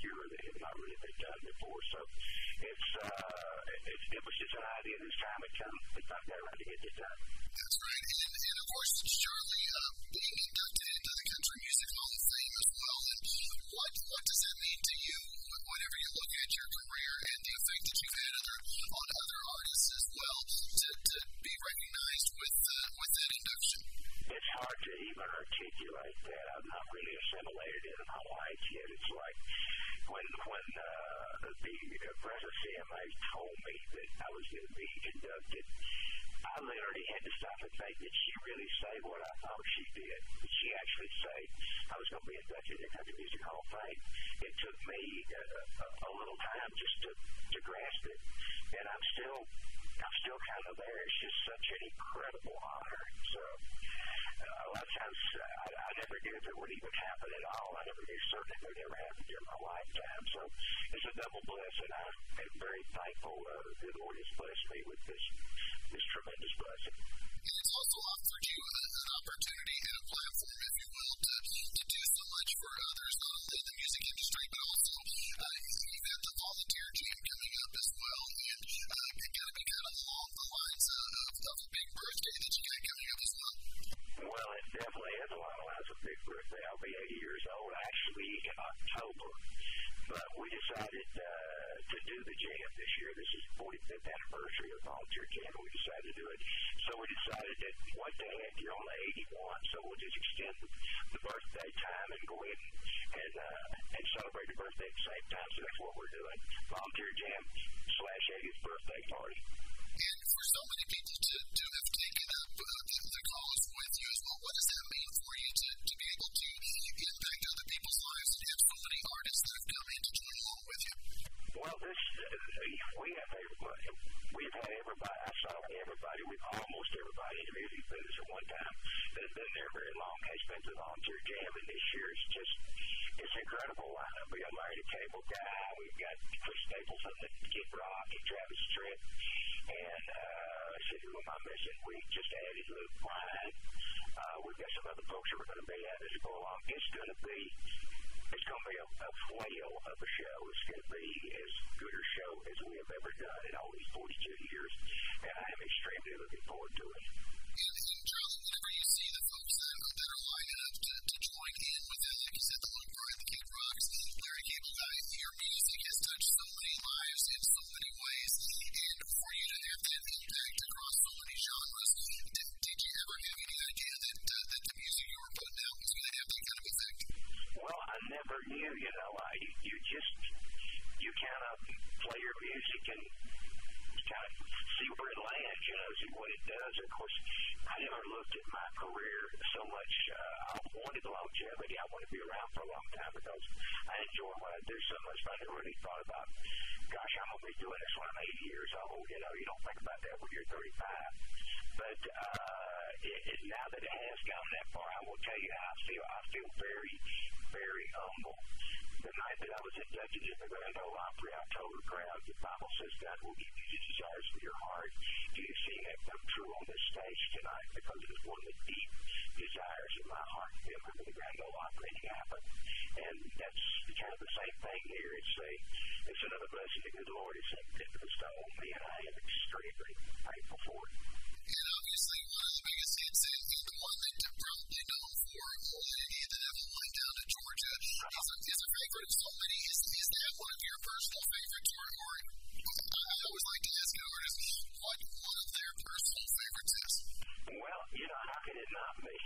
[SPEAKER 9] that's right. And, and of course, Charlie uh, being inducted into the Country Music Hall of Fame as well. And what does that mean to you whenever you look at your career and the effect that you've had other, on other artists as well to, to be recognized with uh, with that induction?
[SPEAKER 8] It's hard to even articulate that. I've not really assimilated in my life yet. It's like when when uh, the president CMA told me that I was going to be inducted. I literally had to stop and think, did she really say what I thought she did? Did she actually say I was going to be inducted in Country Music Hall of Fame? It took me a, a, a little time just to, to grasp it, and I'm still I'm still kind of there. It's just such an incredible honor. So uh, uh, I, I never knew if it would even happen at all. I never knew certainly it would ever happen during my lifetime. So it's a double blessing. I am very thankful uh, the Lord has blessed me with this this tremendous blessing.
[SPEAKER 9] And it's also offered you a, an opportunity and a platform, if you will, to, to do so much for others, not only in the music industry, but also uh, you've got the volunteer jam coming up as well. And uh, it's going to be kind of along the lines of, of a big birthday that you got coming up well.
[SPEAKER 8] It definitely is along the lines of big birthday. I'll be 80 years old actually in October. But we decided uh, to do the jam this year. This is the 45th anniversary of Volunteer Jam. and We decided to do it. So we decided that what the heck, you're only 81, so we'll just extend the birthday time and go in and uh, and celebrate the birthday at the same time. So that's what we're doing. Volunteer Jam slash 80th birthday party.
[SPEAKER 9] And for so many people to, to have taken up uh, the, the cause with you as well, what does that mean for you to, to be able to impact other people's lives and have so many artists that have come in to join along with you?
[SPEAKER 8] Well, this uh, we have everybody. We've had everybody. I saw everybody. We've almost everybody in the music business at one time that has been there very long has been to volunteer jam, and this year it's just it's incredible lineup. We got Larry the Cable Guy. We've got Chris Stapleton, the Kid Rock, and Travis Tritt. And uh, let's see who am I missing? We just added Luke Bryan. Uh, we've got some other folks that are going to be at as we go along. It's going to be it's going to be a, a whale of a show. It's going to be as good a show as we have ever done in all these 42 years, and I am extremely looking forward to it.
[SPEAKER 9] And, and Charlie, whenever you see the folks that, that are lining up to, to join in with
[SPEAKER 8] Never knew, you know. I, you, you just, you kind of play your music and kind of see where it lands, you know, see what it does. Of course, I never looked at my career so much. Uh, I wanted longevity. I want to be around for a long time because I enjoy what I do so much. But I never really thought about, gosh, I'm to be doing this when I'm 80 years old. You know, you don't think about that when you're 35. But uh, it, it, now that it has gone that far, I will tell you I feel. I feel very, very humble. The night that I was inducted in the Grand Ole Opry, I told the crowd, the Bible says God will give you the desires of your heart. Do you see that come true on this stage tonight? Because it was one of the deep desires of my heart to be able to the Grand Ole Opry and it happened. And that's kind of the same thing here. It's a, it's another blessing that the Lord has bestowed on me, and I am extremely thankful for it.
[SPEAKER 9] And obviously, one of the biggest hits is the one that you're probably known for, Old Lady that Evelyn down in Georgia, is a, is a favorite of so many. Is, is that one of your personal favorites, or, or I always like to ask an what one of their personal favorites is?
[SPEAKER 8] Well, you know, how could it not be?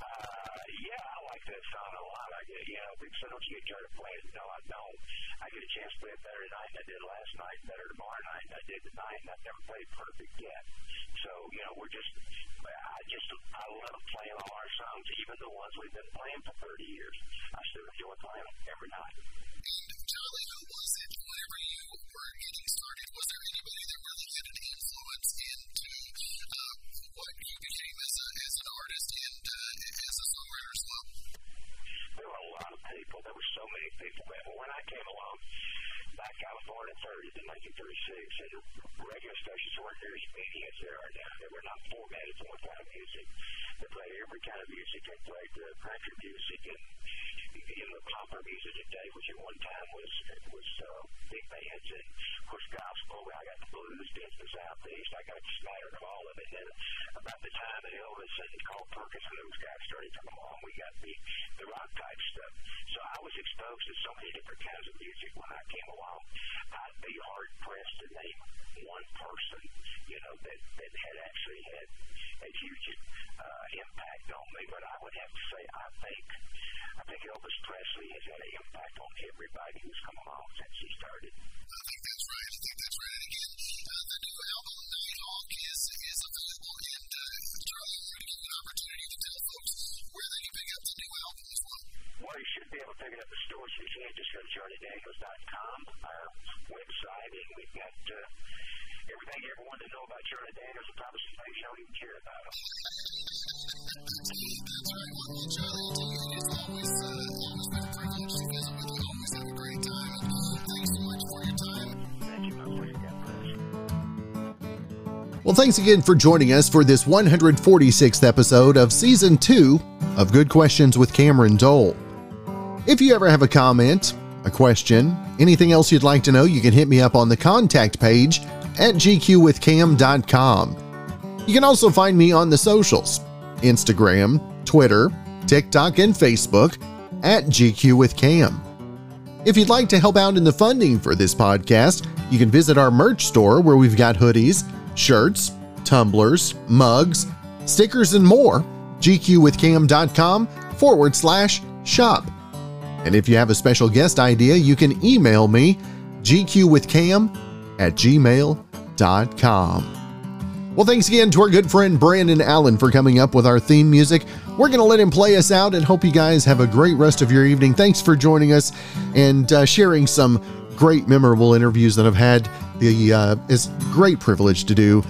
[SPEAKER 8] uh, yeah, I like that song a lot. I get, you know, because I don't get tired of playing it. No, I don't. I get a chance to play it better tonight than I did last night, better tomorrow night than I did tonight, and I've never played perfect yet. So, you know, we're just, I just, I love playing all our songs, even the ones we've been playing for 30 years. I still enjoy playing them every night.
[SPEAKER 9] And Charlie, who was it whenever you were getting started? Was there anybody that really into uh, what you became as, a, as an artist and uh, as a songwriter as well?
[SPEAKER 8] There were a lot of people. There were so many people. But when I came along, back I was born in 30s in 1936, and radio stations weren't near as many as there are now. They were not formatted for one kind of music. They played every kind of music. They played the country music and you know, popper music today, which at one time was was uh, big bands, and of course gospel. I got the blues, dance the southeast. I got a of all of it. And about the time that Elvis and Carl Perkins and those guys started to come along, we got the the rock type stuff. So I was folks to so many different kinds of music when I came along. I'd be hard pressed to name one person, you know, that, that had actually had a huge uh, impact on me. But I would have to say, I think, I think Elvis Presley has had an impact on everybody who's come along since he started.
[SPEAKER 9] I think that's right. I think that's right. And again, uh, the new album Nighthawk is is available, and uh, Charlie, I want to give you an opportunity to tell folks where they can pick up the new album as well.
[SPEAKER 8] Well, you should be able to pick it up at stores. You can just go to JohnnyDaniels.com, our website, and we've got uh, everything ever wanted to know about Daniels and probably some things don't even care about him.
[SPEAKER 1] Well, thanks again for joining us for this 146th episode of Season 2 of Good Questions with Cameron Dole. If you ever have a comment, a question, anything else you'd like to know, you can hit me up on the contact page at gqwithcam.com. You can also find me on the socials Instagram, Twitter, TikTok, and Facebook at GQWithCam. If you'd like to help out in the funding for this podcast, you can visit our merch store where we've got hoodies, shirts, tumblers, mugs, stickers, and more. GQWithCam.com forward slash shop. And if you have a special guest idea, you can email me gqwithcam at gmail.com. Well, thanks again to our good friend Brandon Allen for coming up with our theme music. We're going to let him play us out and hope you guys have a great rest of your evening. Thanks for joining us and uh, sharing some great, memorable interviews that I've had the uh, it's great privilege to do